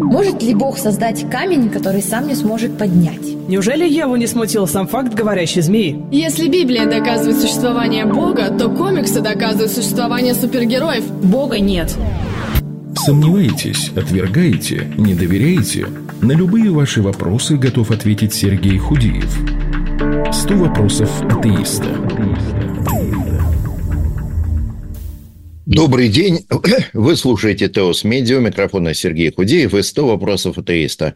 Может ли Бог создать камень, который сам не сможет поднять? Неужели Еву не смутил сам факт говорящей змеи? Если Библия доказывает существование Бога, то комиксы доказывают существование супергероев. Бога нет. Сомневаетесь, отвергаете, не доверяете? На любые ваши вопросы готов ответить Сергей Худиев. Сто вопросов атеиста. Добрый день. Вы слушаете Теос Медиа, микрофона Сергей Худеев и 100 вопросов атеиста.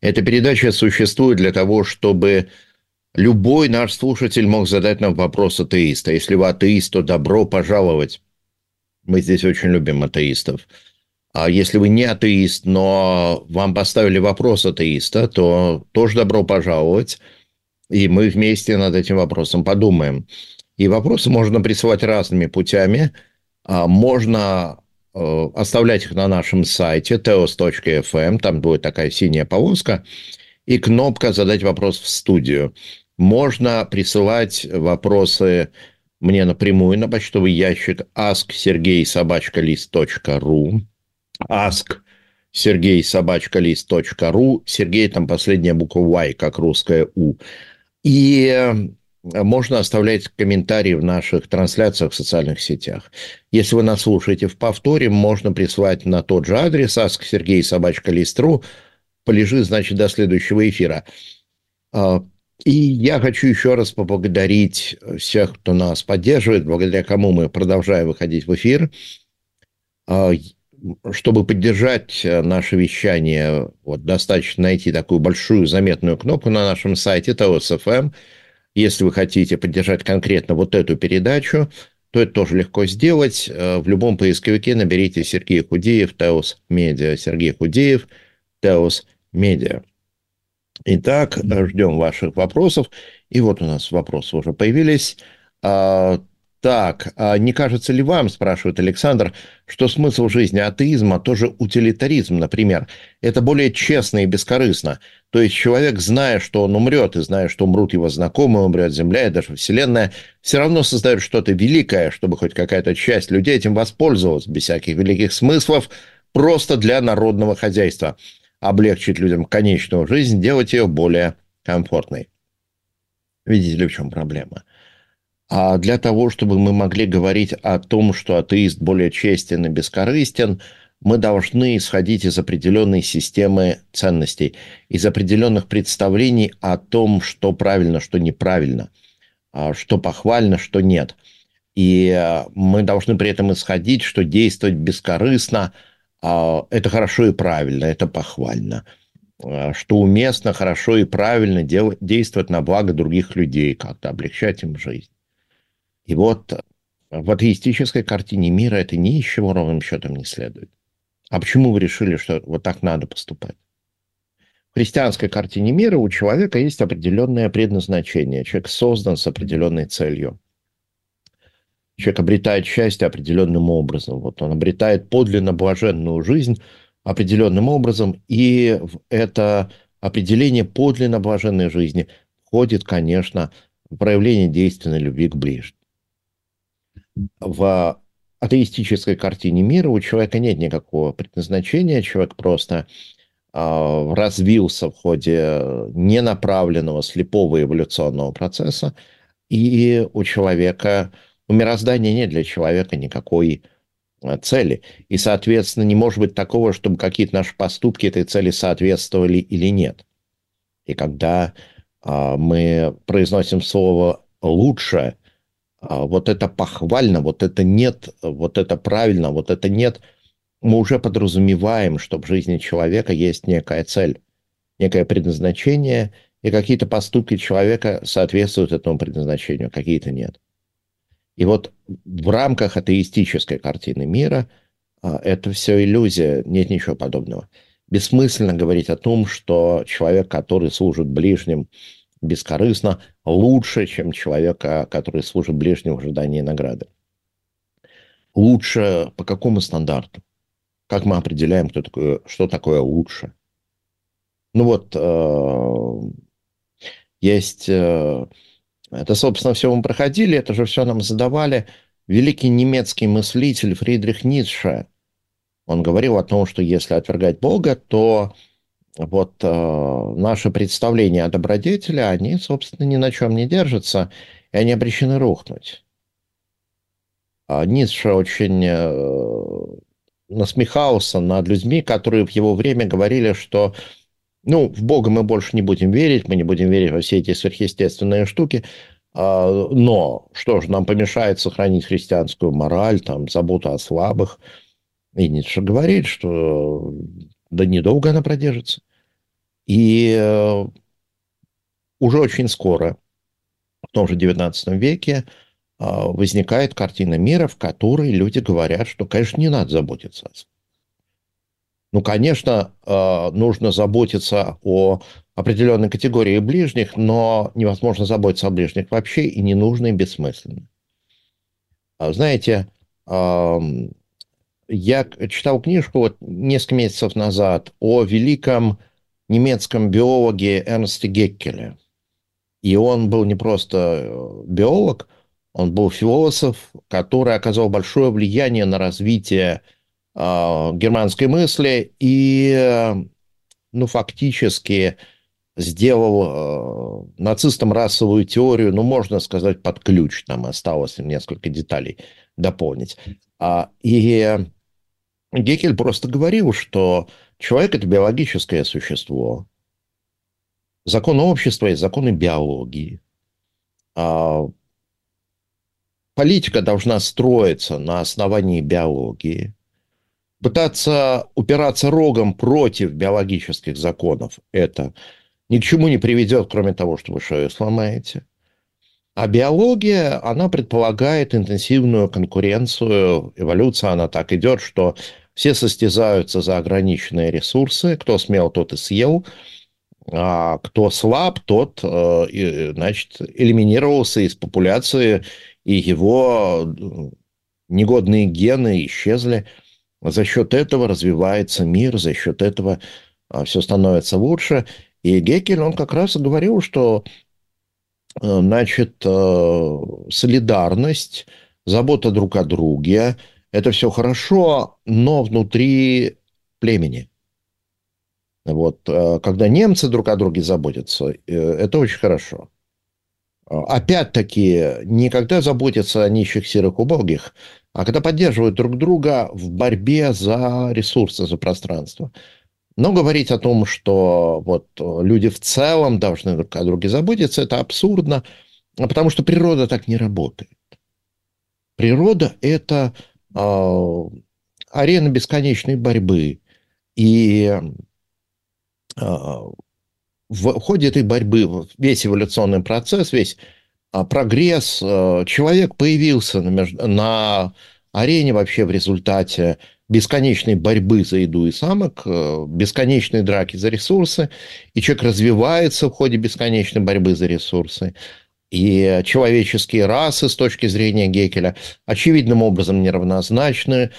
Эта передача существует для того, чтобы любой наш слушатель мог задать нам вопрос атеиста. Если вы атеист, то добро пожаловать. Мы здесь очень любим атеистов. А если вы не атеист, но вам поставили вопрос атеиста, то тоже добро пожаловать. И мы вместе над этим вопросом подумаем. И вопросы можно присылать разными путями – можно э, оставлять их на нашем сайте teos.fm, там будет такая синяя полоска, и кнопка «Задать вопрос в студию». Можно присылать вопросы мне напрямую на почтовый ящик ask Сергей ask Сергей собачкалист.ру. Сергей там последняя буква Y, как русская У. И можно оставлять комментарии в наших трансляциях в социальных сетях. Если вы нас слушаете в повторе, можно прислать на тот же адрес аск Сергей собачка листру. Полежи, значит, до следующего эфира. А, и я хочу еще раз поблагодарить всех, кто нас поддерживает, благодаря кому мы продолжаем выходить в эфир. А, чтобы поддержать наше вещание, вот достаточно найти такую большую заметную кнопку на нашем сайте ТОСФМ – если вы хотите поддержать конкретно вот эту передачу, то это тоже легко сделать. Э, в любом поисковике наберите Сергей Худеев, Теос Медиа, Сергей Худеев, Теос Медиа. Итак, ждем ваших вопросов. И вот у нас вопросы уже появились. А, так, а не кажется ли вам, спрашивает Александр, что смысл жизни атеизма тоже утилитаризм, например? Это более честно и бескорыстно. То есть человек, зная, что он умрет, и зная, что умрут его знакомые, умрет Земля и даже Вселенная, все равно создает что-то великое, чтобы хоть какая-то часть людей этим воспользовалась, без всяких великих смыслов, просто для народного хозяйства. Облегчить людям конечную жизнь, делать ее более комфортной. Видите ли, в чем проблема? А для того, чтобы мы могли говорить о том, что атеист более честен и бескорыстен, мы должны исходить из определенной системы ценностей, из определенных представлений о том, что правильно, что неправильно, а, что похвально, что нет. И а, мы должны при этом исходить, что действовать бескорыстно а, – это хорошо и правильно, это похвально что уместно, хорошо и правильно действовать на благо других людей, как-то облегчать им жизнь. И вот в атеистической картине мира это ни из чего ровным счетом не следует. А почему вы решили, что вот так надо поступать? В христианской картине мира у человека есть определенное предназначение. Человек создан с определенной целью. Человек обретает счастье определенным образом. Вот он обретает подлинно блаженную жизнь определенным образом, и в это определение подлинно блаженной жизни входит, конечно, проявление действенной любви к ближнему в атеистической картине мира у человека нет никакого предназначения, человек просто э, развился в ходе ненаправленного слепого эволюционного процесса, и у человека, у мироздания нет для человека никакой а, цели. И, соответственно, не может быть такого, чтобы какие-то наши поступки этой цели соответствовали или нет. И когда э, мы произносим слово «лучше», а, вот это похвально, вот это нет, вот это правильно, вот это нет, мы уже подразумеваем, что в жизни человека есть некая цель, некое предназначение, и какие-то поступки человека соответствуют этому предназначению, какие-то нет. И вот в рамках атеистической картины мира а, это все иллюзия, нет ничего подобного. Бессмысленно говорить о том, что человек, который служит ближним, бескорыстно, лучше, чем человека, который служит ближнему в ожидании награды. Лучше по какому стандарту? Как мы определяем, кто такое, что такое лучше? Ну вот, э, есть... Э, это, собственно, все мы проходили, это же все нам задавали. Великий немецкий мыслитель Фридрих Ницше Он говорил о том, что если отвергать Бога, то вот э, наши представления о добродетели, они, собственно, ни на чем не держатся, и они обречены рухнуть. А Ницше очень э, насмехался над людьми, которые в его время говорили, что ну, в Бога мы больше не будем верить, мы не будем верить во все эти сверхъестественные штуки, а, но что же нам помешает сохранить христианскую мораль, там, заботу о слабых? И Ницше говорит, что да недолго она продержится. И э, уже очень скоро, в том же XIX веке, а, возникает картина мира, в которой люди говорят, что, конечно, не надо заботиться ну, конечно, э, нужно заботиться о определенной категории ближних, но невозможно заботиться о ближних вообще, и не нужно и бессмысленно. А, знаете, я читал книжку вот несколько месяцев назад о великом немецком биологе Эрнсте Геккеле. И он был не просто э, биолог, он был философ, который оказал большое влияние на развитие э, германской мысли и, ну, фактически сделал э, нацистам расовую теорию, ну, можно сказать, под ключ, там осталось несколько деталей дополнить. А, и Гекель просто говорил, что человек – это биологическое существо. Законы общества и законы биологии. А, политика должна строиться на основании биологии пытаться упираться рогом против биологических законов, это ни к чему не приведет, кроме того, что вы шею сломаете. А биология, она предполагает интенсивную конкуренцию, эволюция, она так идет, что все состязаются за ограниченные ресурсы, кто смел, тот и съел, а кто слаб, тот, э, значит, элиминировался из популяции, и его негодные гены исчезли – за счет этого развивается мир, за счет этого а, все становится лучше. И Гекель, он как раз говорил, что э, значит, э, солидарность, забота друг о друге, это все хорошо, но внутри племени. Вот, э, когда немцы друг о друге заботятся, это очень хорошо. Опять-таки, никогда заботиться о нищих, серых, убогих – а когда поддерживают друг друга в борьбе за ресурсы, за пространство. Но говорить о том, что вот люди в целом должны друг о друге заботиться, это абсурдно, потому что природа так не работает. Природа – это э, арена бесконечной борьбы. И э, в ходе этой борьбы весь эволюционный процесс, весь а прогресс, человек появился на, меж... на арене вообще в результате бесконечной борьбы за еду и самок, э, бесконечной драки за ресурсы, и человек развивается в ходе бесконечной борьбы за ресурсы. И человеческие расы с точки зрения Гекеля очевидным образом неравнозначны.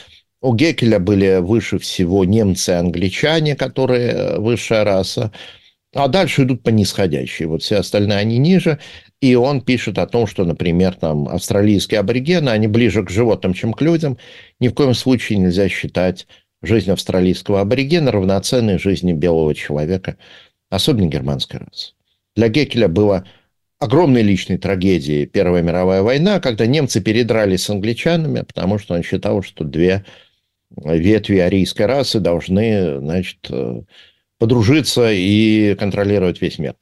У Гекеля были выше всего немцы и англичане, которые э, высшая раса, а дальше идут по нисходящей. Вот все остальные, они ниже. И он пишет о том, что, например, там австралийские аборигены, они ближе к животным, чем к людям. Ни в коем случае нельзя считать жизнь австралийского аборигена равноценной жизни белого человека, особенно германской расы. Для Гекеля было огромной личной трагедией Первая мировая война, когда немцы передрались с англичанами, потому что он считал, что две ветви арийской расы должны, значит, подружиться и контролировать весь мир.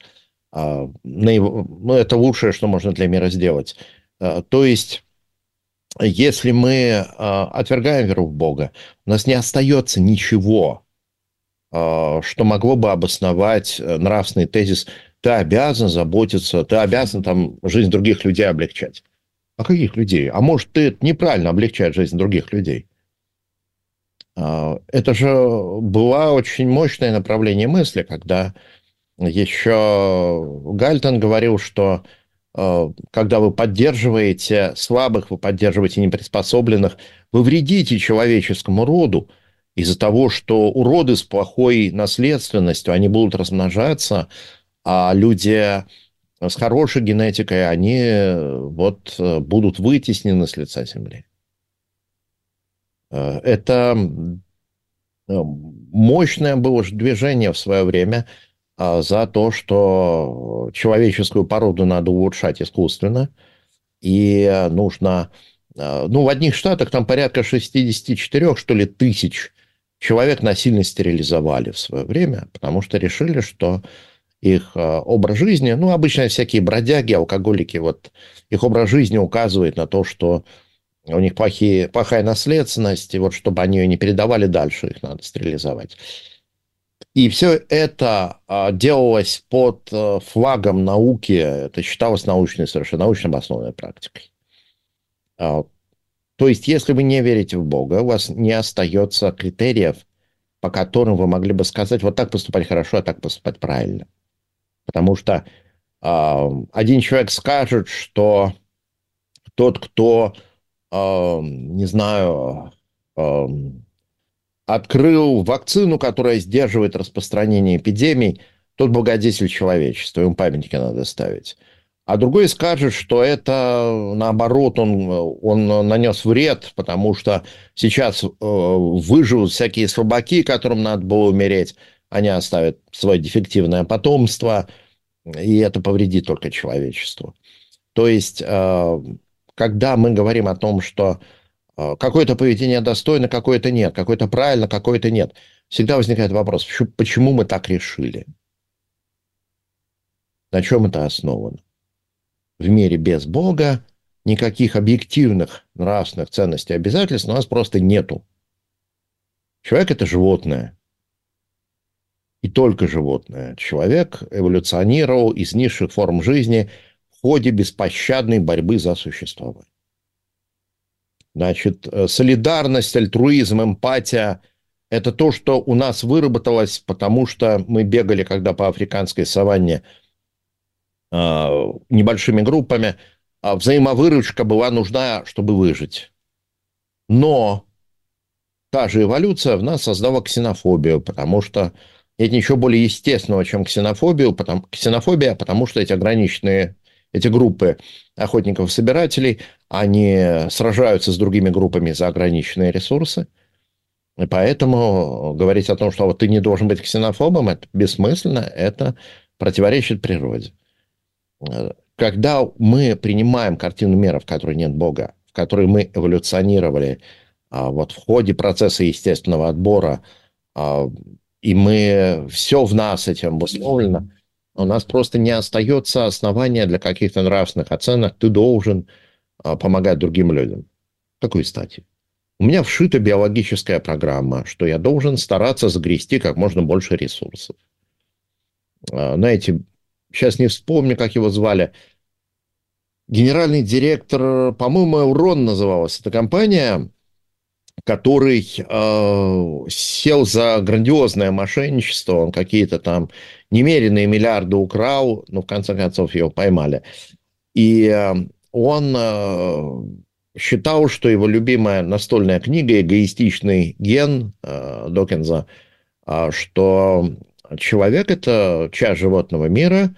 А, ну, это лучшее, что можно для мира сделать. А, то есть, если мы а, отвергаем веру в Бога, у нас не остается ничего, что могло бы обосновать э, нравственный тезис «ты обязан заботиться, ты обязан там жизнь других людей облегчать». А каких людей? А может, ты неправильно облегчаешь жизнь других людей? Это же было очень мощное направление мысли, когда еще Гальтон говорил, что э, когда вы поддерживаете слабых, вы поддерживаете неприспособленных, вы вредите человеческому роду из-за того, что уроды с плохой наследственностью, они будут размножаться, а люди с хорошей генетикой, они э, вот э, будут вытеснены с лица Земли. Это мощное было же движение в свое время а, за то, что человеческую породу надо улучшать искусственно, и нужно... Ну, в одних штатах там порядка 64, что ли, тысяч человек насильно стерилизовали в свое время, потому что решили, что их образ жизни, ну, обычно всякие бродяги, алкоголики, вот их образ жизни указывает на то, что у них плохие, плохая наследственность, и вот чтобы они ее не передавали дальше, их надо стерилизовать. И все это а, делалось под а, флагом науки, это считалось научной, совершенно научно обоснованной практикой. А, то есть, если вы не верите в Бога, у вас не остается критериев, по которым вы могли бы сказать, вот так поступать хорошо, а так поступать правильно. Потому что э, один человек скажет, что тот, кто не знаю, открыл вакцину, которая сдерживает распространение эпидемий, тот благодетель человечества, ему памятники надо ставить. А другой скажет, что это, наоборот, он, он нанес вред, потому что сейчас э, выживут всякие слабаки, которым надо было умереть, они оставят свое дефективное потомство, и это повредит только человечеству. То есть э, когда мы говорим о том, что э, какое-то поведение достойно, какое-то нет, какое-то правильно, какое-то нет, всегда возникает вопрос, почему мы так решили? На чем это основано? В мире без Бога никаких объективных нравственных ценностей и обязательств у нас просто нету. Человек – это животное. И только животное. Человек эволюционировал из низших форм жизни – в ходе беспощадной борьбы за существование. Значит, э, солидарность, альтруизм, эмпатия – это то, что у нас выработалось, потому что мы бегали, когда по африканской саванне э, небольшими группами, а взаимовыручка была нужна, чтобы выжить. Но та же эволюция в нас создала ксенофобию, потому что нет ничего более естественного, чем ксенофобию, потому, ксенофобия, потому что эти ограниченные эти группы охотников-собирателей, они сражаются с другими группами за ограниченные ресурсы. И поэтому говорить о том, что вот ты не должен быть ксенофобом, это бессмысленно, это противоречит природе. Когда мы принимаем картину мира, в которой нет Бога, в которой мы эволюционировали а, вот в ходе процесса естественного отбора, а, и мы все в нас этим обусловлено, у нас просто не остается основания для каких-то нравственных оценок. Ты должен а, помогать другим людям. Какой стати? У меня вшита биологическая программа, что я должен стараться загрести как можно больше ресурсов. А, знаете, сейчас не вспомню, как его звали. Генеральный директор, по-моему, Урон называлась эта компания, который э, сел за грандиозное мошенничество, он какие-то там немеренные миллиарды украл, но в конце концов его поймали. И э, он э, считал, что его любимая настольная книга «Эгоистичный ген» э, Докинза, э, что человек – это часть животного мира,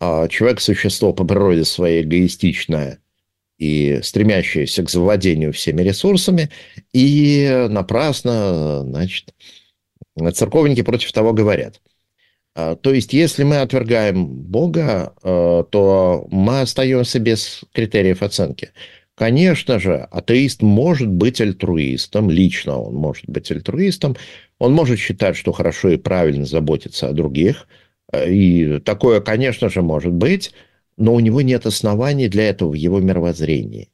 э, человек – существо по природе своей эгоистичное – и стремящиеся к завладению всеми ресурсами, и напрасно, значит, церковники против того говорят. А, то есть, если мы отвергаем Бога, а, то мы остаемся без критериев оценки. Конечно же, атеист может быть альтруистом, лично он может быть альтруистом, он может считать, что хорошо и правильно заботиться о других, и такое, конечно же, может быть, но у него нет оснований для этого в его мировоззрении.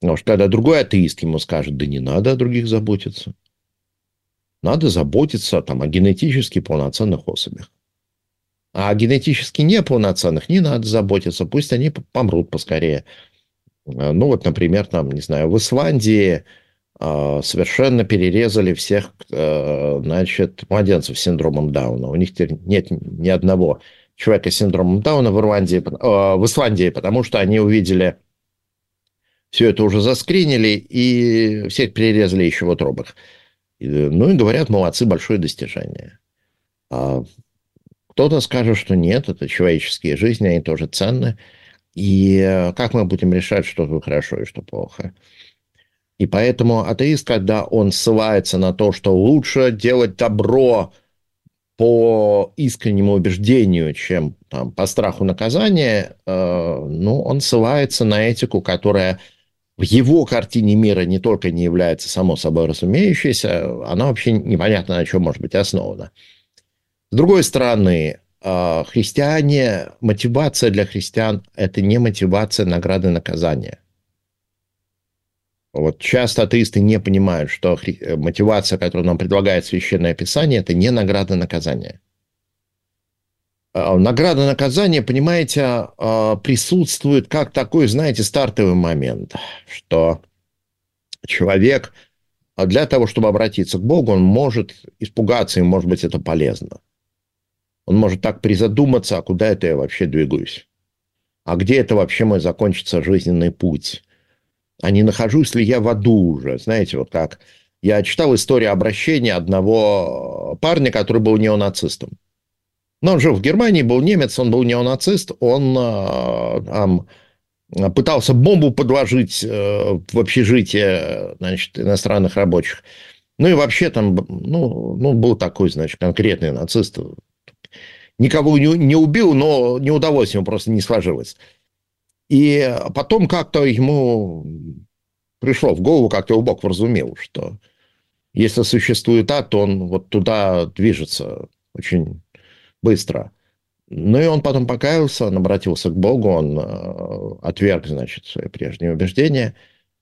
Потому что когда другой атеист ему скажет, да не надо о других заботиться, надо заботиться там, о генетически полноценных особях. А о генетически неполноценных не надо заботиться, пусть они помрут поскорее. Ну вот, например, там, не знаю, в Исландии э, совершенно перерезали всех, э, значит, младенцев с синдромом Дауна. У них теперь нет ни одного человека с синдромом Дауна в, Ирландии, э, в Исландии, потому что они увидели, все это уже заскринили, и всех перерезали еще в утробах. Ну и говорят, молодцы, большое достижение. А кто-то скажет, что нет, это человеческие жизни, они тоже ценны. И как мы будем решать, что хорошо и что плохо? И поэтому атеист, когда он ссылается на то, что лучше делать добро по искреннему убеждению, чем там, по страху наказания, э, ну, он ссылается на этику, которая в его картине мира не только не является само собой разумеющейся, она вообще непонятно на чем может быть основана. С другой стороны, э, христиане, мотивация для христиан – это не мотивация награды наказания. Вот часто атеисты не понимают, что э, мотивация, которую нам предлагает Священное Писание, это не награда наказания. А, награда наказания, понимаете, а, присутствует как такой, знаете, стартовый момент, что человек для того, чтобы обратиться к Богу, он может испугаться, и, может быть, это полезно. Он может так призадуматься, а куда это я вообще двигаюсь? А где это вообще мой закончится жизненный путь? А не нахожусь ли я в аду уже. Знаете, вот как я читал историю обращения одного парня, который был неонацистом. Но он жил в Германии, был немец, он был неонацист, он э, там, пытался бомбу подложить э, в общежитие значит, иностранных рабочих. Ну и вообще там, ну, ну, был такой, значит, конкретный нацист. Никого не, не убил, но не удалось ему, просто не сложилось. И потом как-то ему пришло в голову, как-то его Бог вразумел, что если существует ад, то он вот туда движется очень быстро. Ну и он потом покаялся, он обратился к Богу, он э, отверг, значит, свои прежние убеждения,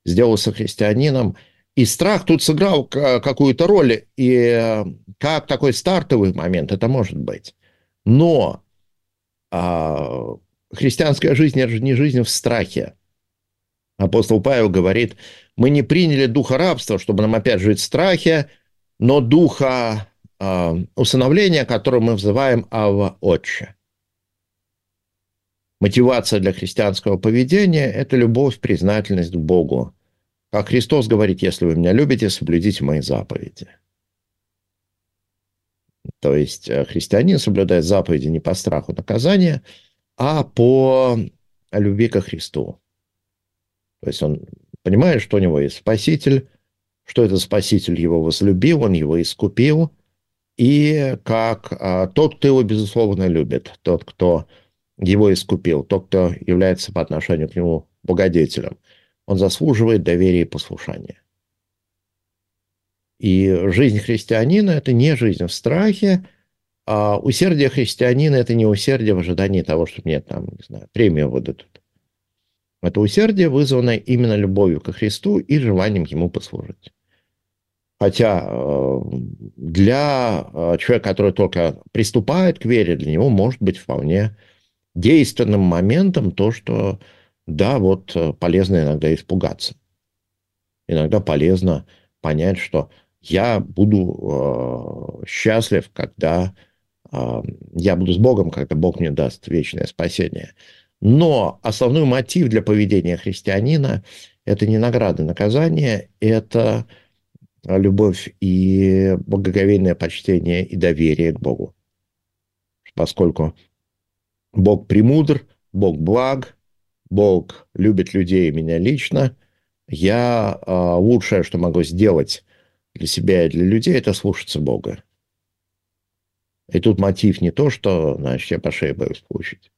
сделался христианином. И страх тут сыграл какую-то роль, и как такой стартовый момент это может быть. Но а, христианская жизнь – это же не жизнь в страхе. Апостол Павел говорит, мы не приняли духа рабства, чтобы нам опять жить в страхе, но духа э, усыновления, который мы взываем Ава Отче. Мотивация для христианского поведения – это любовь, признательность к Богу. Как Христос говорит, если вы меня любите, соблюдите мои заповеди. То есть э, христианин соблюдает заповеди не по страху наказания – а по любви ко Христу. То есть он понимает, что у него есть Спаситель, что этот Спаситель его возлюбил, он его искупил, и как а, тот, кто его, безусловно, любит, тот, кто его искупил, тот, кто является по отношению к нему благодетелем, он заслуживает доверия и послушания. И жизнь христианина – это не жизнь в страхе, а усердие христианина – это не усердие в ожидании того, что мне там, не знаю, премию выдадут. Это усердие вызвано именно любовью ко Христу и желанием Ему послужить. Хотя э, для э, человека, который только приступает к вере, для него может быть вполне действенным моментом то, что да, вот э, полезно иногда испугаться. Иногда полезно понять, что я буду счастлив, когда я буду с Богом, когда Бог мне даст вечное спасение. Но основной мотив для поведения христианина – это не награда, наказание, это любовь и благоговейное почтение и доверие к Богу. Поскольку Бог премудр, Бог благ, Бог любит людей и меня лично, я лучшее, что могу сделать для себя и для людей, это слушаться Бога. И тут мотив не то, что, значит, я по шее боюсь получить.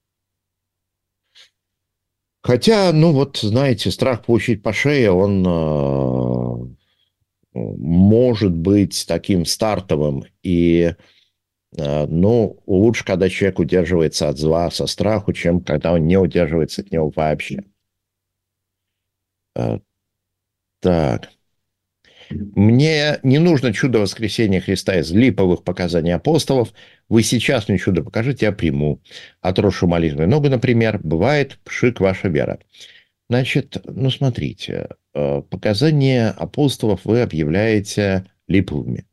Хотя, ну вот, знаете, страх получить по шее, он э, может быть таким стартовым. И, э, ну, лучше, когда человек удерживается от зла со страху, чем когда он не удерживается от него вообще. Э, так. Мне не нужно чудо воскресения Христа из липовых показаний апостолов. Вы сейчас мне чудо покажите, я приму. Отрошу молитвой ногу, например, бывает пшик ваша вера. Значит, ну смотрите, э, показания апостолов вы объявляете липовыми.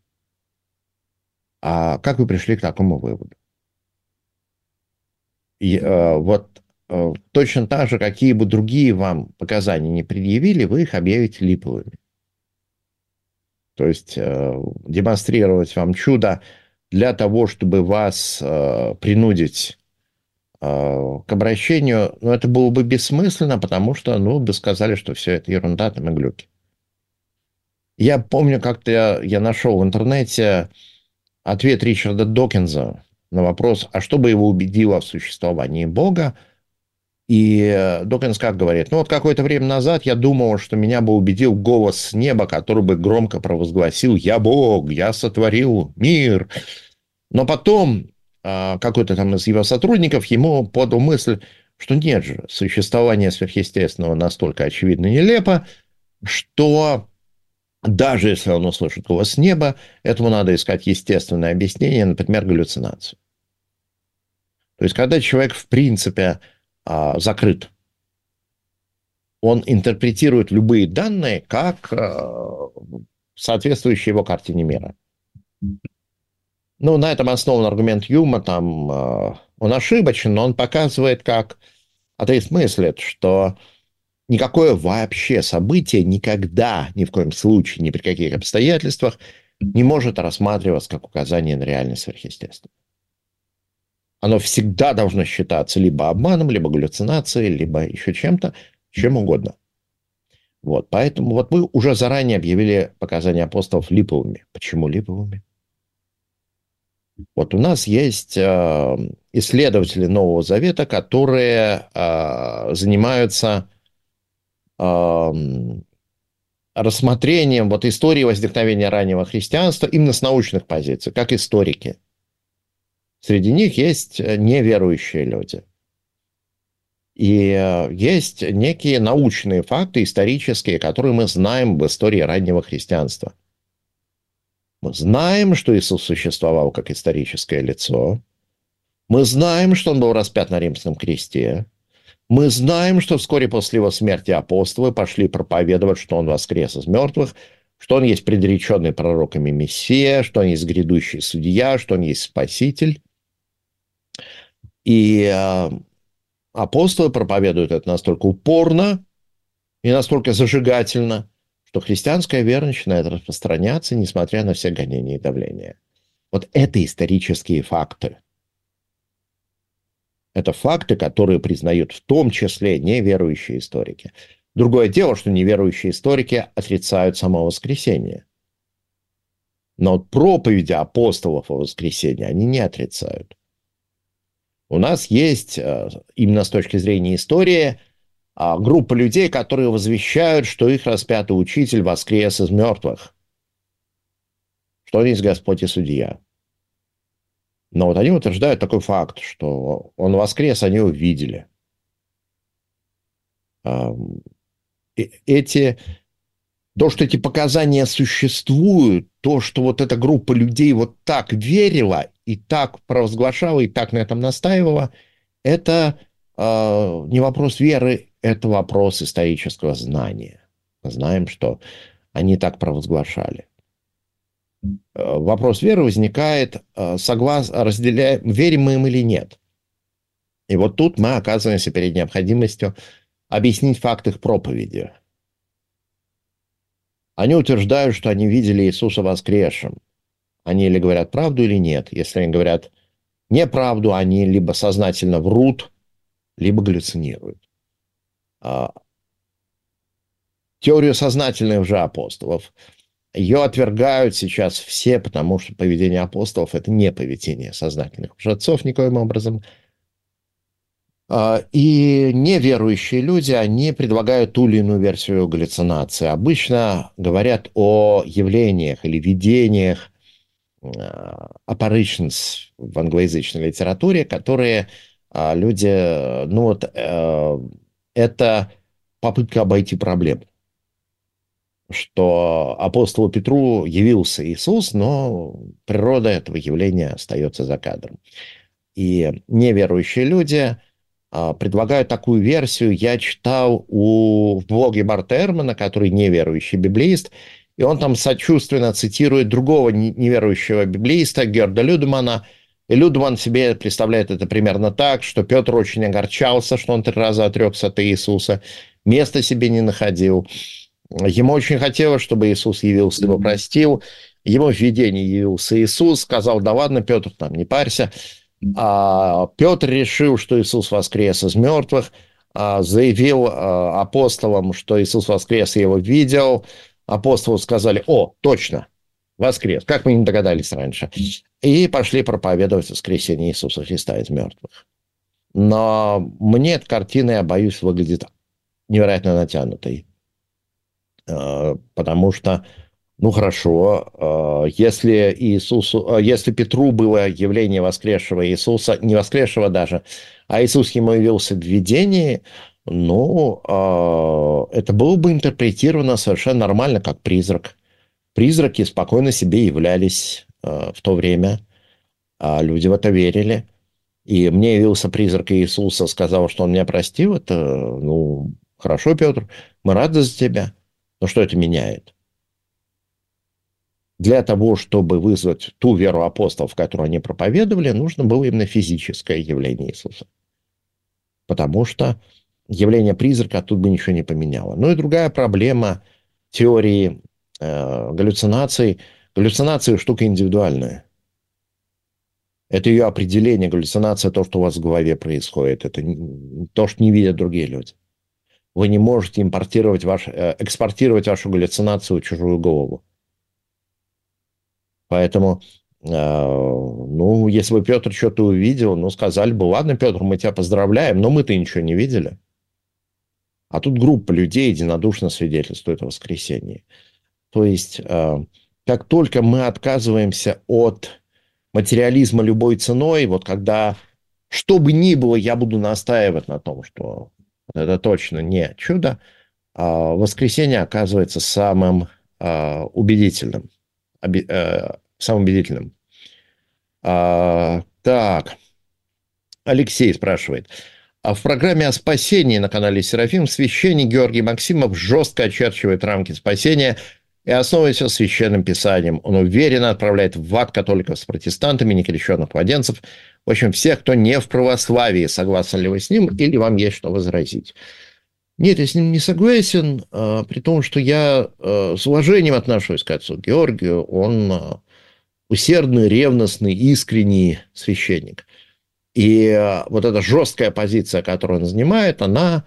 А как вы пришли к такому выводу? И, э, вот э, точно так же, какие бы другие вам показания не предъявили, вы их объявите липовыми. То есть э, демонстрировать вам чудо для того, чтобы вас э, принудить э, к обращению, ну, это было бы бессмысленно, потому что, ну, бы сказали, что все это ерунда, там и глюки. Я помню, как-то я, я нашел в интернете ответ Ричарда Докинза на вопрос, а что бы его убедило в существовании Бога, и Докинс как говорит, ну вот какое-то время назад я думал, что меня бы убедил голос с неба, который бы громко провозгласил «Я Бог, я сотворил мир». Но потом а, какой-то там из его сотрудников ему подал мысль, что нет же, существование сверхъестественного настолько очевидно нелепо, что даже если он услышит голос с неба, этому надо искать естественное объяснение, например, галлюцинацию. То есть, когда человек, в принципе, а, закрыт. Он интерпретирует любые данные как а, соответствующие его картине мира. Ну, на этом основан аргумент Юма, там а, он ошибочен, но он показывает, как атеист мыслит, что никакое вообще событие никогда, ни в коем случае, ни при каких обстоятельствах не может рассматриваться как указание на реальность сверхъестественное оно всегда должно считаться либо обманом, либо галлюцинацией, либо еще чем-то, чем угодно. Вот, поэтому вот мы уже заранее объявили показания апостолов липовыми. Почему липовыми? Вот у нас есть э, исследователи Нового Завета, которые э, занимаются э, рассмотрением вот истории возникновения раннего христианства именно с научных позиций, как историки – Среди них есть э, неверующие люди. И э, есть некие научные факты исторические, которые мы знаем в истории раннего христианства. Мы знаем, что Иисус существовал как историческое лицо. Мы знаем, что он был распят на римском кресте. Мы знаем, что вскоре после его смерти апостолы пошли проповедовать, что он воскрес из мертвых, что он есть предреченный пророками Мессия, что он есть грядущий судья, что он есть Спаситель. И э, апостолы проповедуют это настолько упорно и настолько зажигательно, что христианская вера начинает распространяться, несмотря на все гонения и давления. Вот это исторические факты. Это факты, которые признают в том числе неверующие историки. Другое дело, что неверующие историки отрицают само воскресение. Но проповеди апостолов о воскресении они не отрицают. У нас есть, э, именно с точки зрения истории, а, группа людей, которые возвещают, что их распятый учитель воскрес из мертвых, что он есть Господь и Судья. Но вот они утверждают такой факт, что он воскрес, они увидели. Эти то, что эти показания существуют, то, что вот эта группа людей вот так верила и так провозглашала, и так на этом настаивала, это э, не вопрос веры, это вопрос исторического знания. Знаем, что они так провозглашали. Э, вопрос веры возникает, э, соглас, разделяем, верим мы им или нет. И вот тут мы оказываемся перед необходимостью объяснить факт их проповеди – они утверждают, что они видели Иисуса воскресшим. Они или говорят правду, или нет. Если они говорят неправду, они либо сознательно врут, либо галлюцинируют. А, теорию сознательных же апостолов ее отвергают сейчас все, потому что поведение апостолов – это не поведение сознательных лжецов никоим образом – и неверующие люди, они предлагают ту или иную версию галлюцинации. Обычно говорят о явлениях или видениях, а, apparitions в англоязычной литературе, которые а, люди, ну вот, э, это попытка обойти проблему. Что апостолу Петру явился Иисус, но природа этого явления остается за кадром. И неверующие люди – а, предлагаю такую версию. Я читал у, в блоге Барта Эрмана, который неверующий библеист, и он там сочувственно цитирует другого неверующего библеиста Герда Людмана. И Людман себе представляет это примерно так, что Петр очень огорчался, что он три раза отрекся от Иисуса, места себе не находил. Ему очень хотелось, чтобы Иисус явился, его простил. Ему в видении явился Иисус, сказал, да ладно, Петр, там, не парься. А Петр решил, что Иисус воскрес из мертвых, а, заявил а, апостолам, что Иисус воскрес, и его видел. апостолы сказали, о, точно, воскрес, как мы не догадались раньше, и пошли проповедовать воскресение Иисуса Христа из мертвых. Но мне эта картина, я боюсь, выглядит невероятно натянутой. Э, потому что, ну хорошо, э, если, Иисусу, э, если Петру было явление воскресшего Иисуса, не воскресшего даже, а Иисус ему явился в видении, ну, это было бы интерпретировано совершенно нормально, как призрак. Призраки спокойно себе являлись в то время, а люди в это верили. И мне явился призрак Иисуса, сказал, что он меня простил. Это, ну, хорошо, Петр, мы рады за тебя. Но что это меняет? Для того, чтобы вызвать ту веру апостолов, которую они проповедовали, нужно было именно физическое явление Иисуса. Потому что явление призрака тут бы ничего не поменяло. Ну и другая проблема теории э, галлюцинаций. Галлюцинации – штука индивидуальная. Это ее определение, галлюцинация, то, что у вас в голове происходит. Это то, что не видят другие люди. Вы не можете импортировать ваш, э, экспортировать вашу галлюцинацию в чужую голову. Поэтому, э, ну, если бы Петр что-то увидел, ну, сказали бы, ладно, Петр, мы тебя поздравляем, но мы-то ничего не видели. А тут группа людей единодушно свидетельствует о воскресении. То есть, э, как только мы отказываемся от материализма любой ценой, вот когда что бы ни было, я буду настаивать на том, что это точно не чудо, а воскресенье оказывается самым а, убедительным. Э, самым убедительным. А, так, Алексей спрашивает. А в программе о спасении на канале Серафим священник Георгий Максимов жестко очерчивает рамки спасения и основываясь священным писанием. Он уверенно отправляет в ад католиков с протестантами, некрещенных младенцев, в общем, всех, кто не в православии. Согласны ли вы с ним или вам есть что возразить? Нет, я с ним не согласен, а, при том, что я а, с уважением отношусь к отцу Георгию. Он а, усердный, ревностный, искренний священник. И вот эта жесткая позиция, которую он занимает, она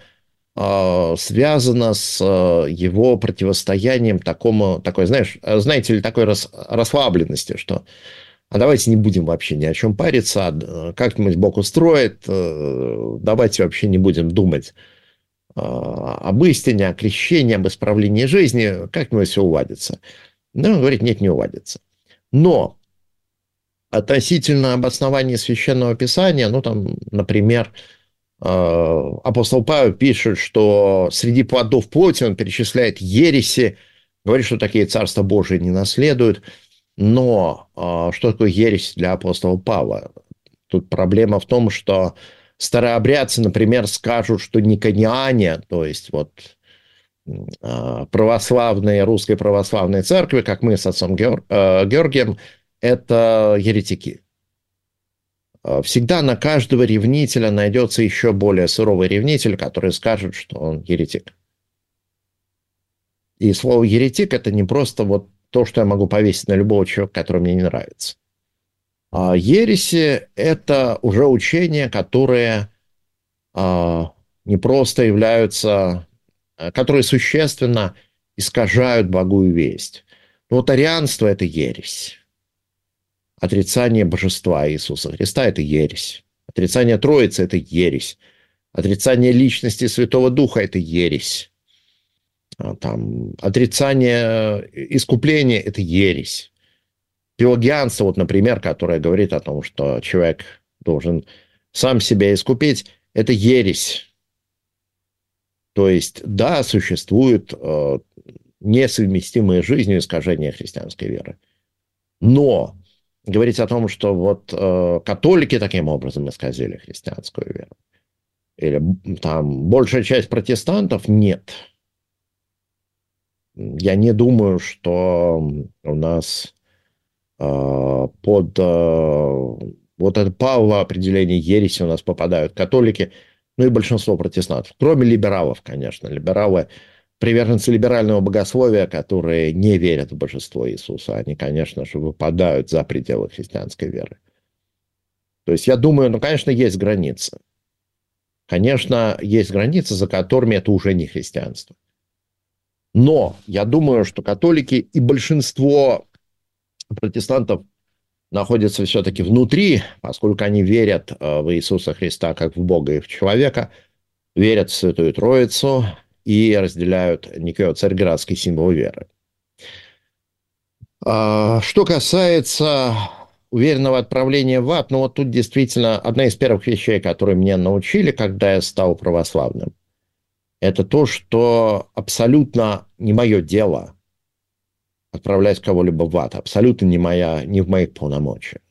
связана с его противостоянием такому, такой, знаешь, знаете ли, такой рас, расслабленности, что а давайте не будем вообще ни о чем париться, как-нибудь Бог устроит, давайте вообще не будем думать об истине, о крещении, об исправлении жизни, как-нибудь все уладится. Ну, он говорит, нет, не уладится. Но относительно обоснования Священного Писания, ну, там, например, Э, апостол Павел пишет, что среди плодов плоти он перечисляет ереси, говорит, что такие царства Божии не наследуют. Но э, что такое ересь для апостола Павла? Тут проблема в том, что старообрядцы, например, скажут, что никониане, то есть вот э, православные, русской православной церкви, как мы с отцом Георгием, это еретики. Э, всегда на каждого ревнителя найдется еще более суровый ревнитель, который скажет, что он еретик. И слово еретик это не просто вот то, что я могу повесить на любого человека, который мне не нравится. А ереси – это уже учения, которые а, не просто являются, э, которые существенно искажают благую весть. Но вот арианство – это ересь. Отрицание божества Иисуса Христа – это ересь. Отрицание Троицы – это ересь. Отрицание личности Святого Духа – это ересь. А, там, отрицание искупления – это ересь. Пелагианство, вот, например, которое говорит о том, что человек должен сам себя искупить, это ересь. То есть, да, существуют э, несовместимые жизнью искажения христианской веры. Но говорить о том, что вот э, католики таким образом исказили христианскую веру, или там большая часть протестантов, нет. Я не думаю, что у нас под э, вот это Павла определение ереси у нас попадают католики, ну и большинство протестантов, кроме либералов, конечно. Либералы приверженцы либерального богословия, которые не верят в божество Иисуса, они, конечно же, выпадают за пределы христианской веры. То есть я думаю, ну, конечно, есть границы. Конечно, есть границы, за которыми это уже не христианство. Но я думаю, что католики и большинство протестантов находятся все-таки внутри, поскольку они верят э, в Иисуса Христа как в Бога и в человека, верят в Святую Троицу и разделяют Никео-Царьградский символ веры. А, что касается уверенного отправления в ад, ну вот тут действительно одна из первых вещей, которые меня научили, когда я стал православным, это то, что абсолютно не мое дело отправлять кого-либо в ад, абсолютно не, моя, не в моих полномочиях.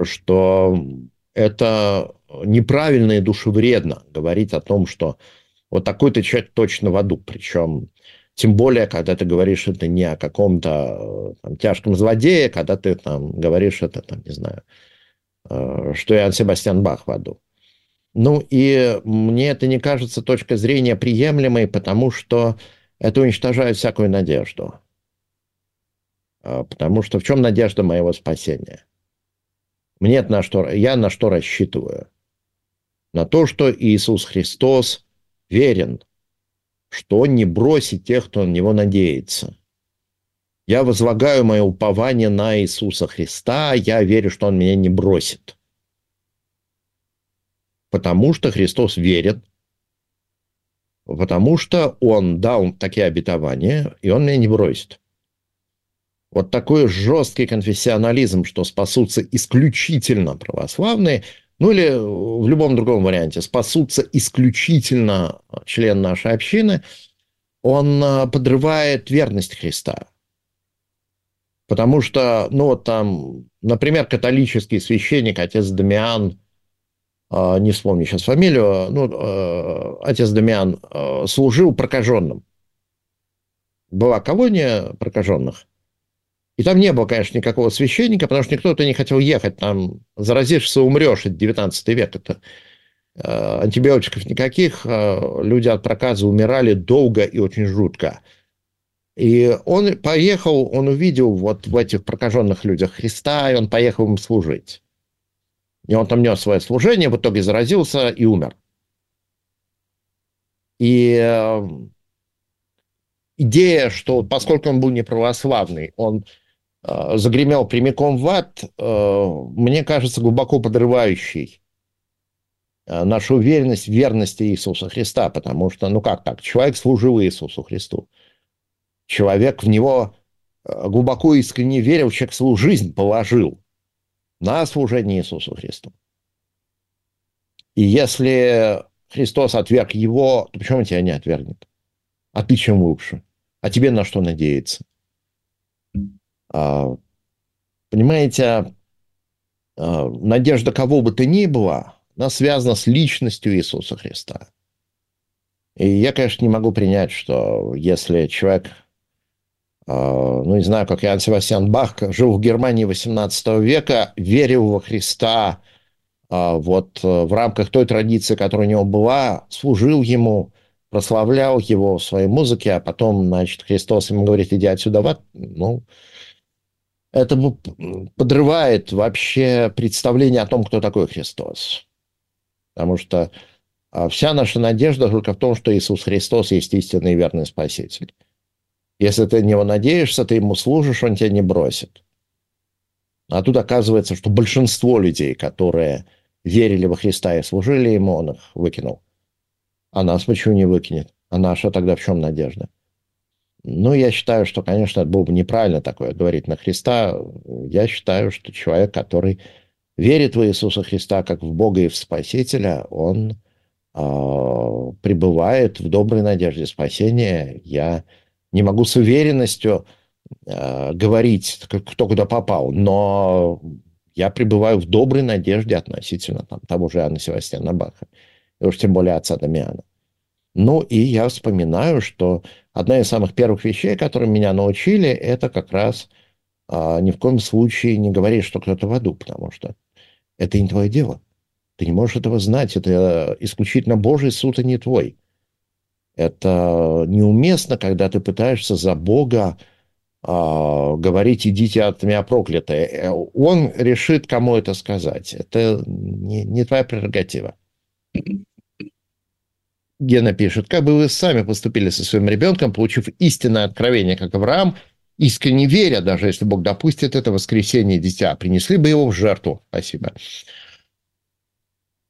Что это неправильно и душевредно говорить о том, что вот такой-то человек точно в аду. Причем, тем более, когда ты говоришь это не о каком-то там, тяжком злодее, когда ты там говоришь это, там, не знаю, э, что Иоанн Себастьян Бах в аду. Ну и мне это не кажется точкой зрения приемлемой, потому что это уничтожает всякую надежду. А, потому что в чем надежда моего спасения? Мне на что, я на что рассчитываю? На то, что Иисус Христос верен, что Он не бросит тех, кто на Него надеется. Я возлагаю мое упование на Иисуса Христа, я верю, что Он меня не бросит потому что Христос верит, потому что Он дал такие обетования, и Он меня не бросит. Вот такой жесткий конфессионализм, что спасутся исключительно православные, ну или в любом другом варианте, спасутся исключительно член нашей общины, он а, подрывает верность Христа. Потому что, ну вот там, например, католический священник, отец Дамиан, не вспомню сейчас фамилию, ну, э, отец Дамиан э, служил прокаженным. Была колония прокаженных. И там не было, конечно, никакого священника, потому что никто-то не хотел ехать. Там заразишься, умрешь. Это 19 век. Это э, антибиотиков никаких. Люди от проказа умирали долго и очень жутко. И он поехал, он увидел вот в этих прокаженных людях Христа, и он поехал им служить. И он там нес свое служение, в итоге заразился и умер. И э, идея, что поскольку он был не православный, он э, загремел прямиком в ад, э, мне кажется, глубоко подрывающей э, нашу уверенность в верности Иисуса Христа, потому что, ну как так, человек служил Иисусу Христу. Человек в него э, глубоко искренне верил, человек свою жизнь положил на служение Иисусу Христу. И если Христос отверг его, то почему он тебя не отвергнет? А ты чем лучше? А тебе на что надеяться? А, понимаете, а, надежда кого бы то ни было, она связана с личностью Иисуса Христа. И я, конечно, не могу принять, что если человек ну, не знаю, как Иоанн Себастьян Бах, жил в Германии XVIII века, верил во Христа, а, вот э, в рамках той традиции, которая у него была, служил ему, прославлял его в своей музыке, а потом, значит, Христос ему говорит, иди отсюда в ад. Ну, это подрывает вообще представление о том, кто такой Христос. Потому что а, вся наша надежда только в том, что Иисус Христос есть истинный и верный Спаситель. Если ты на него надеешься, ты ему служишь, он тебя не бросит. А тут оказывается, что большинство людей, которые верили во Христа и служили ему, он их выкинул. А нас почему не выкинет? А наша тогда в чем надежда? Ну, я считаю, что, конечно, это было бы неправильно такое говорить на Христа. Я считаю, что человек, который верит в Иисуса Христа как в Бога и в Спасителя, он э, пребывает в доброй надежде спасения. Я не могу с уверенностью э, говорить, кто куда попал, но я пребываю в доброй надежде относительно там, того же Анны Севастьяна Баха, и уж тем более отца Дамиана. Ну, и я вспоминаю, что одна из самых первых вещей, которые меня научили, это как раз а, ни в коем случае не говорить, что кто-то в аду, потому что это не твое дело. Ты не можешь этого знать. Это исключительно Божий суд, а не твой. Это неуместно, когда ты пытаешься за Бога э, говорить «идите от меня проклятые». Э, он решит, кому это сказать. Это не, не твоя прерогатива. Гена пишет, как бы вы сами поступили со своим ребенком, получив истинное откровение, как Авраам, искренне веря, даже если Бог допустит это воскресение дитя, принесли бы его в жертву. Спасибо.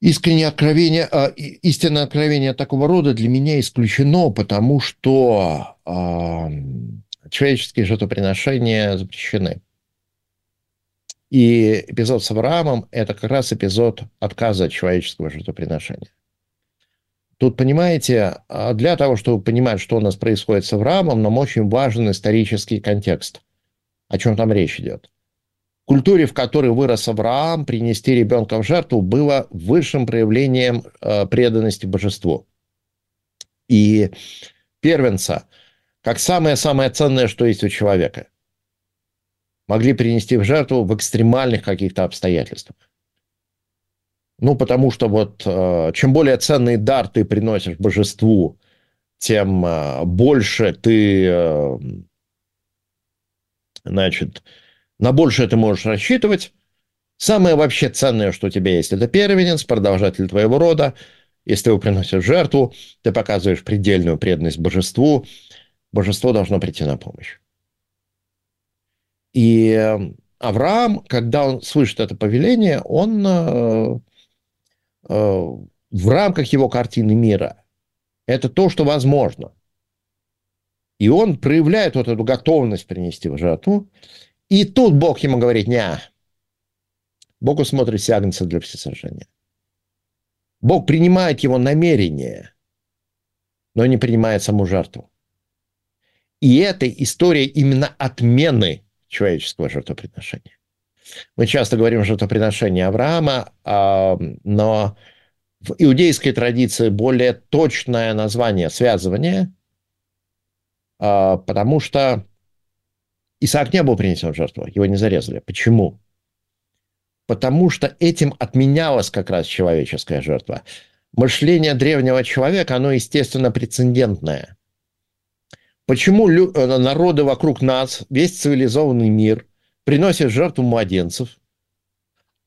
Искреннее откровение, э, истинное откровение такого рода для меня исключено, потому что э, человеческие жертвоприношения запрещены. И эпизод с Авраамом – это как раз эпизод отказа от человеческого жертвоприношения. Тут, понимаете, а, для того, чтобы понимать, что у нас происходит с Авраамом, нам очень важен исторический контекст. О чем там речь идет. Культуре, в которой вырос Авраам, принести ребенка в жертву было высшим проявлением а, преданности божеству. И первенца, как самое-самое ценное, что есть у человека, могли принести в жертву в экстремальных каких-то обстоятельствах. Ну, потому что вот э, чем более ценный дар ты приносишь божеству, тем э, больше ты, э, значит, на большее ты можешь рассчитывать. Самое вообще ценное, что у тебя есть, это первенец, продолжатель твоего рода. Если ты его приносишь жертву, ты показываешь предельную преданность божеству, божество должно прийти на помощь. И Авраам, когда он слышит это повеление, он Э, в рамках его картины мира. Это то, что возможно. И он проявляет вот эту готовность принести в жертву. И тут Бог ему говорит, не, Бог усмотрит агнца для всесожжения. Бог принимает его намерение, но не принимает саму жертву. И это история именно отмены человеческого жертвоприношения. Мы часто говорим о жертвоприношении Авраама, а, но в иудейской традиции более точное название связывания, а, потому что Исаак не был принесен в жертву, его не зарезали. Почему? Потому что этим отменялась как раз человеческая жертва. Мышление древнего человека, оно, естественно, прецедентное. Почему э, народы вокруг нас, весь цивилизованный мир – приносят жертву младенцев,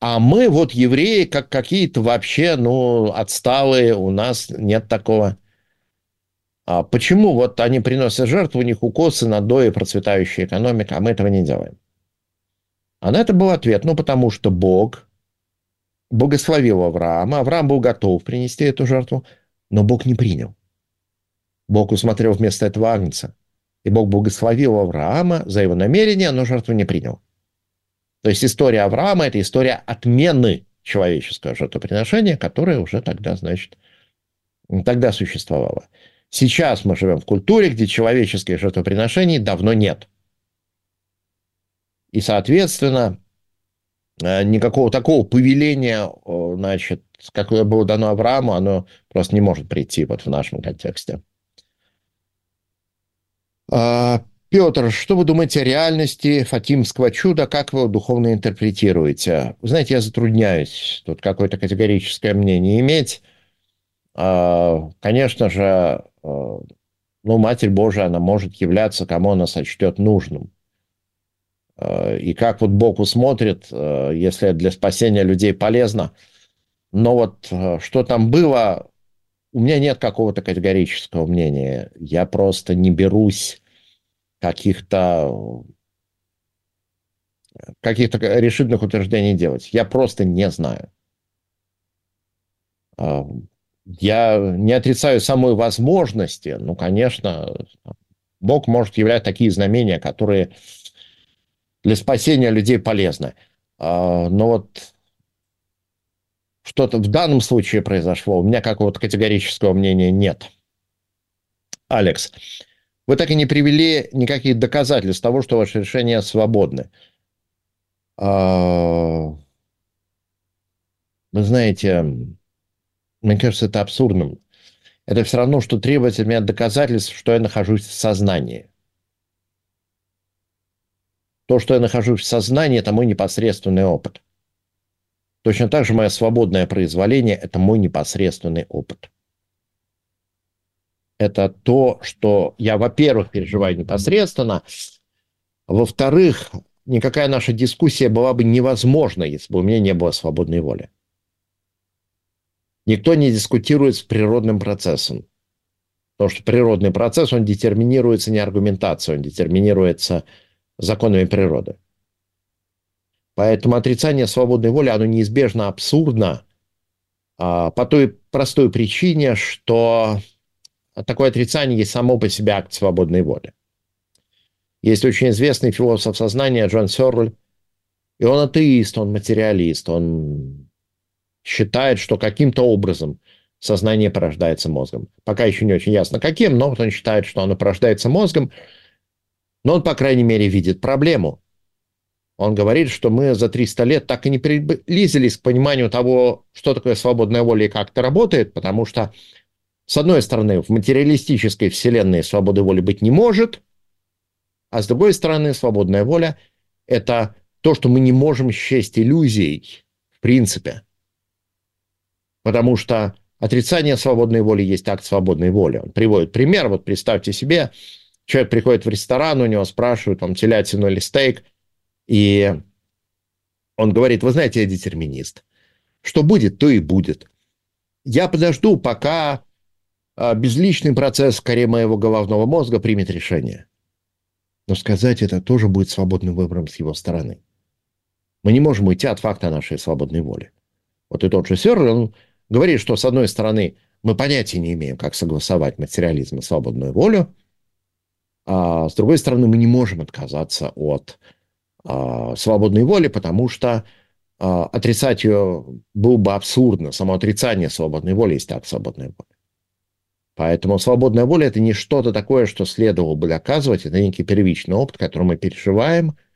а мы вот евреи как какие-то вообще, ну, отсталые, у нас нет такого. А почему вот они приносят жертву, у них укосы, надои, процветающая экономика, а мы этого не делаем? А на это был ответ, ну, потому что Бог благословил Авраама, Авраам был готов принести эту жертву, но Бог не принял. Бог усмотрел вместо этого агнца. И Бог благословил Авраама за его намерение, но жертву не принял. То есть история Авраама – это история отмены человеческого жертвоприношения, которое уже тогда, значит, тогда существовало. Сейчас мы живем в культуре, где человеческих жертвоприношений давно нет. И, соответственно, э, никакого такого повеления, значит, какое было дано Аврааму, оно просто не может прийти вот в нашем контексте. А, Петр, что вы думаете о реальности Фатимского чуда? Как вы его духовно интерпретируете? Знаете, я затрудняюсь тут какое-то категорическое мнение иметь. А, конечно же, а, ну, Матерь Божия, она может являться, кому она сочтет нужным. А, и как вот Бог усмотрит, если для спасения людей полезно. Но вот что там было, у меня нет какого-то категорического мнения. Я просто не берусь каких-то каких-то решительных утверждений делать. Я просто не знаю. Я не отрицаю самой возможности, ну, конечно, Бог может являть такие знамения, которые для спасения людей полезны. А, но вот что-то в данном случае произошло, у меня какого-то категорического мнения нет. Алекс, вы так и не привели никаких доказательств того, что ваши решения свободны. А, вы знаете, мне кажется, это абсурдным. Это все равно, что требовать от меня доказательств, что я нахожусь в сознании. То, что я нахожусь в сознании, это мой непосредственный опыт. Точно так же мое свободное произволение – это мой непосредственный опыт это то, что я, во-первых, переживаю непосредственно, во-вторых, никакая наша дискуссия была бы невозможна, если бы у меня не было свободной воли. Никто не дискутирует с природным процессом. Потому что природный процесс, он детерминируется не аргументацией, он детерминируется законами природы. Поэтому отрицание свободной воли, оно неизбежно абсурдно а, по той простой причине, что такое отрицание есть само по себе акт свободной воли. Есть очень известный философ сознания Джон Сёрль, и он атеист, он материалист, он считает, что каким-то образом сознание порождается мозгом. Пока еще не очень ясно каким, но вот он считает, что оно порождается мозгом, но он, по крайней мере, видит проблему. Он говорит, что мы за 300 лет так и не приблизились к пониманию того, что такое свободная воля и как это работает, потому что, с одной стороны, в материалистической вселенной свободы воли быть не может, а с другой стороны, свободная воля – это то, что мы не можем счесть иллюзией, в принципе. Потому что отрицание свободной воли есть акт свободной воли. Он приводит пример. Вот представьте себе, человек приходит в ресторан, у него спрашивают, там, телятину или стейк, и он говорит, вы знаете, я детерминист. Что будет, то и будет. Я подожду, пока а, безличный процесс в коре моего головного мозга примет решение. Но сказать это тоже будет свободным выбором с его стороны. Мы не можем уйти от факта нашей свободной воли. Вот и тот же Сёрл, он говорит, что, с одной стороны, мы понятия не имеем, как согласовать материализм и свободную волю, а с другой стороны, мы не можем отказаться от а, свободной воли, потому что а, отрицать ее было бы абсурдно. Само отрицание свободной воли есть акт свободной воли. Поэтому свободная воля – это не что-то такое, что следовало бы доказывать, это некий первичный опыт, который мы переживаем –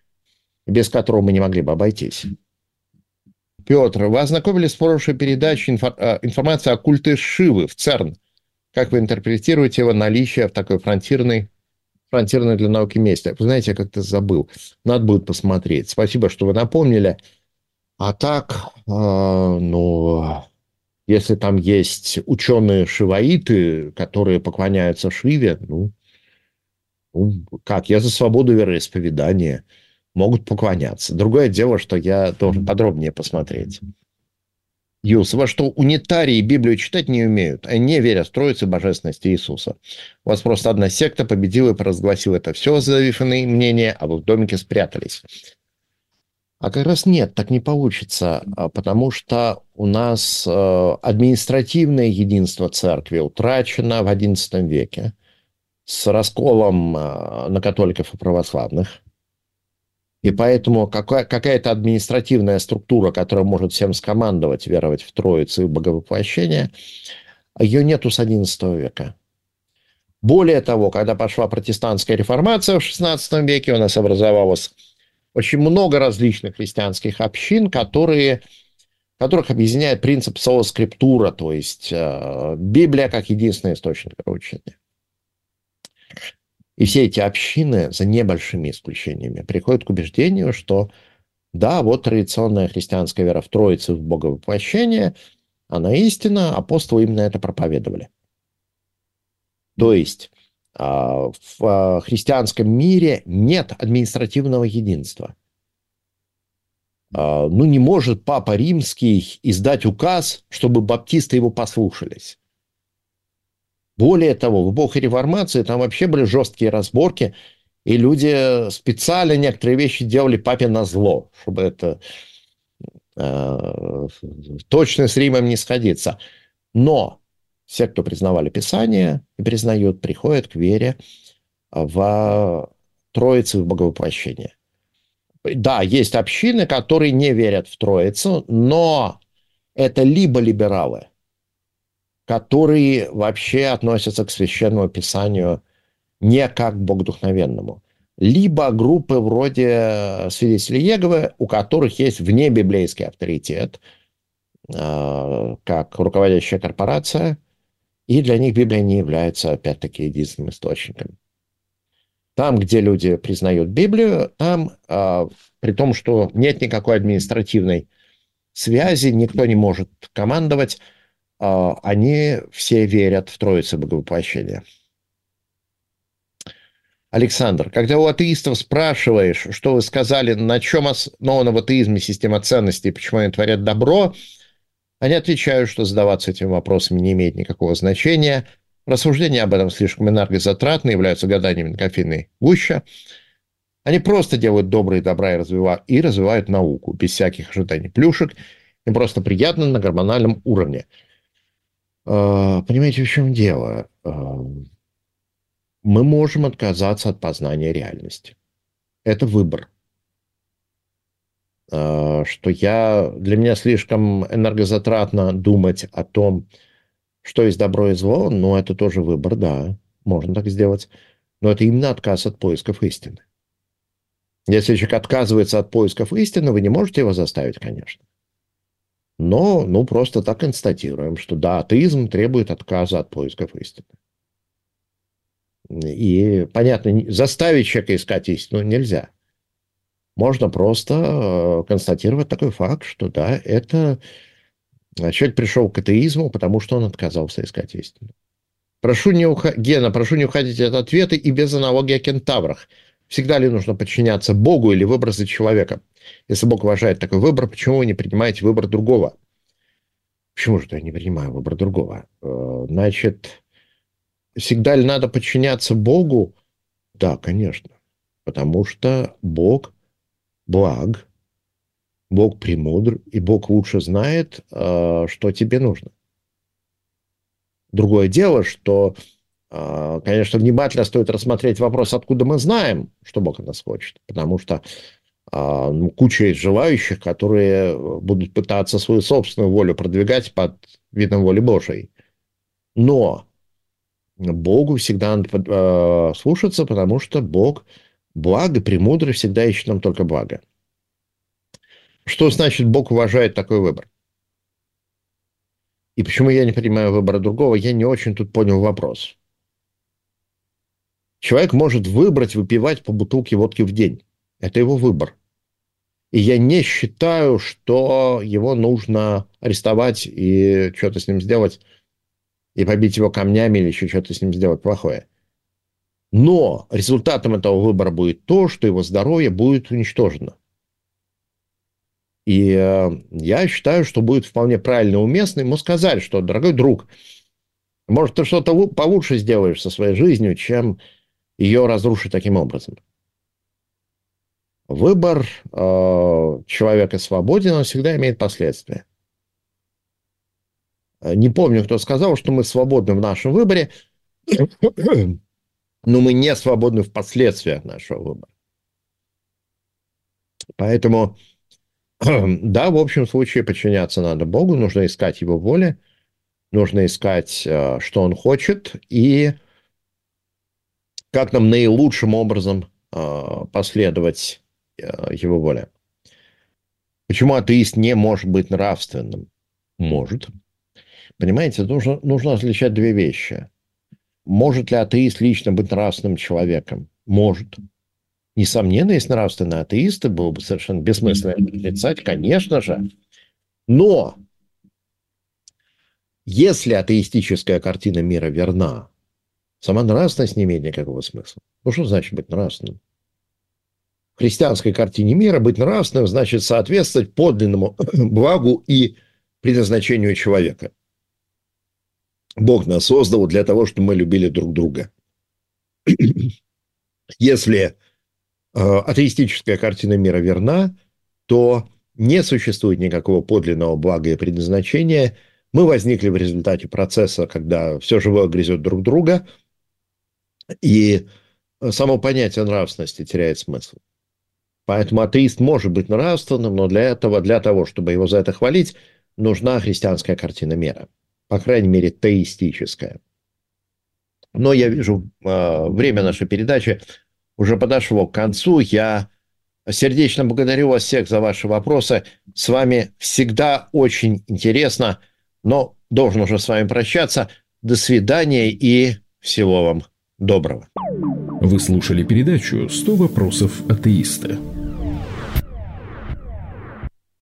без которого мы не могли бы обойтись. Петр, вы ознакомились с прошлой передачей инфо- а, информации о культе Шивы в ЦЕРН. Как вы интерпретируете его наличие в такой фронтирной, фронтирной для науки месте? Вы знаете, я как-то забыл. Надо будет посмотреть. Спасибо, что вы напомнили. А так, э, ну, если там есть ученые-шиваиты, которые поклоняются Шиве, ну, ну, как, я за свободу вероисповедания – могут поклоняться. Другое дело, что я должен подробнее посмотреть. Юс, во что унитарии Библию читать не умеют, они не верят в Троицу Божественности Иисуса. У вас просто одна секта победила и поразгласила это все, заявив иные мнения, а вы в домике спрятались. А как раз нет, так не получится, а потому что у нас э, административное единство церкви утрачено в XI веке с расколом э, на католиков и православных. И поэтому какая- какая-то административная структура, которая может всем скомандовать, веровать в Троицу и Боговоплощение, ее нету с XI века. Более того, когда пошла протестантская реформация в XVI веке, у нас образовалось очень много различных христианских общин, которые, которых объединяет принцип соло-скриптура, то есть э, Библия как единственный источник учения. И все эти общины, за небольшими исключениями, приходят к убеждению, что да, вот традиционная христианская вера в Троицу, в Боговоплощение, она истина, апостолы именно это проповедовали. То есть а, в а, христианском мире нет административного единства. А, ну, не может Папа Римский издать указ, чтобы баптисты его послушались. Более того, в эпоху реформации там вообще были жесткие разборки, и люди специально некоторые вещи делали папе на зло, чтобы это э, точно с Римом не сходиться. Но все, кто признавали Писание и признают, приходят к вере в Троицу и в Боговоплощение. Да, есть общины, которые не верят в Троицу, но это либо либералы – которые вообще относятся к священному писанию не как к богодухновенному. Либо группы вроде свидетелей Еговы, у которых есть внебиблейский авторитет, а, как руководящая корпорация, и для них Библия не является, опять-таки, единственным источником. Там, где люди признают Библию, там, а, при том, что нет никакой административной связи, никто не может командовать, они все верят в Троицу Боговоплощения. Александр, когда у атеистов спрашиваешь, что вы сказали, на чем основана в атеизме система ценностей, почему они творят добро, они отвечают, что задаваться этими вопросами не имеет никакого значения. рассуждения об этом слишком энергозатратны, являются гаданиями на кофейной гуще. Они просто делают добрые добра и, развивают, и развивают науку, без всяких ожиданий плюшек. Им просто приятно на гормональном уровне. А, понимаете, в чем дело? А, мы можем отказаться от познания реальности. Это выбор. А, что я, для меня слишком энергозатратно думать о том, что есть добро и зло, но это тоже выбор, да, можно так сделать. Но это именно отказ от поисков истины. Если человек отказывается от поисков истины, вы не можете его заставить, конечно. Но, ну, просто так констатируем, что да, атеизм требует отказа от поисков истины. И, понятно, заставить человека искать истину нельзя. Можно просто э, констатировать такой факт, что да, это э, человек пришел к атеизму, потому что он отказался искать истину. Прошу не ух... Гена, прошу не уходить от ответа и без аналогии о кентаврах. Всегда ли нужно подчиняться Богу или выбросить человека? Если Бог уважает такой выбор, почему вы не принимаете выбор другого? Почему же я не принимаю выбор другого? Э, значит, всегда ли надо подчиняться Богу? Да, конечно. Потому что Бог благ, Бог премудр, и Бог лучше знает, э, что тебе нужно. Другое дело, что, конечно, внимательно стоит рассмотреть вопрос, откуда мы знаем, что Бог от нас хочет. Потому что а, ну, куча есть желающих, которые будут пытаться свою собственную волю продвигать под видом воли Божией. Но Богу всегда надо э, слушаться, потому что Бог благо, премудрый, всегда ищет нам только благо. Что значит Бог уважает такой выбор? И почему я не принимаю выбора другого, я не очень тут понял вопрос. Человек может выбрать выпивать по бутылке водки в день. Это его выбор. И я не считаю, что его нужно арестовать и что-то с ним сделать, и побить его камнями или еще что-то с ним сделать плохое. Но результатом этого выбора будет то, что его здоровье будет уничтожено. И э, я считаю, что будет вполне правильно и уместно ему сказать, что, дорогой друг, может, ты что-то получше сделаешь со своей жизнью, чем ее разрушить таким образом. Выбор э, человека свободен, он всегда имеет последствия. Не помню, кто сказал, что мы свободны в нашем выборе, но мы не свободны в последствиях нашего выбора. Поэтому, да, в общем случае подчиняться надо Богу, нужно искать Его воле, нужно искать, э, что Он хочет, и как нам наилучшим образом э, последовать Э, его воля. Почему атеист не может быть нравственным? Может. Понимаете, нужно, нужно различать две вещи. Может ли атеист лично быть нравственным человеком? Может. Несомненно, есть нравственные атеисты, было бы совершенно бессмысленно отрицать, конечно же. Но если атеистическая картина мира верна, сама нравственность не имеет никакого смысла. Ну, что значит быть нравственным? христианской картине мира быть нравственным значит соответствовать подлинному благу и предназначению человека. Бог нас создал для того, чтобы мы любили друг друга. Если э, атеистическая картина мира верна, то не существует никакого подлинного блага и предназначения. Мы возникли в результате процесса, когда все живое грызет друг друга, и само понятие нравственности теряет смысл. Поэтому атеист может быть нравственным, но для этого, для того, чтобы его за это хвалить, нужна христианская картина мира. По крайней мере, теистическая. Но я вижу, а, время нашей передачи уже подошло к концу. Я сердечно благодарю вас всех за ваши вопросы. С вами всегда очень интересно, но должен уже с вами прощаться. До свидания и всего вам доброго. Вы слушали передачу «100 вопросов атеиста».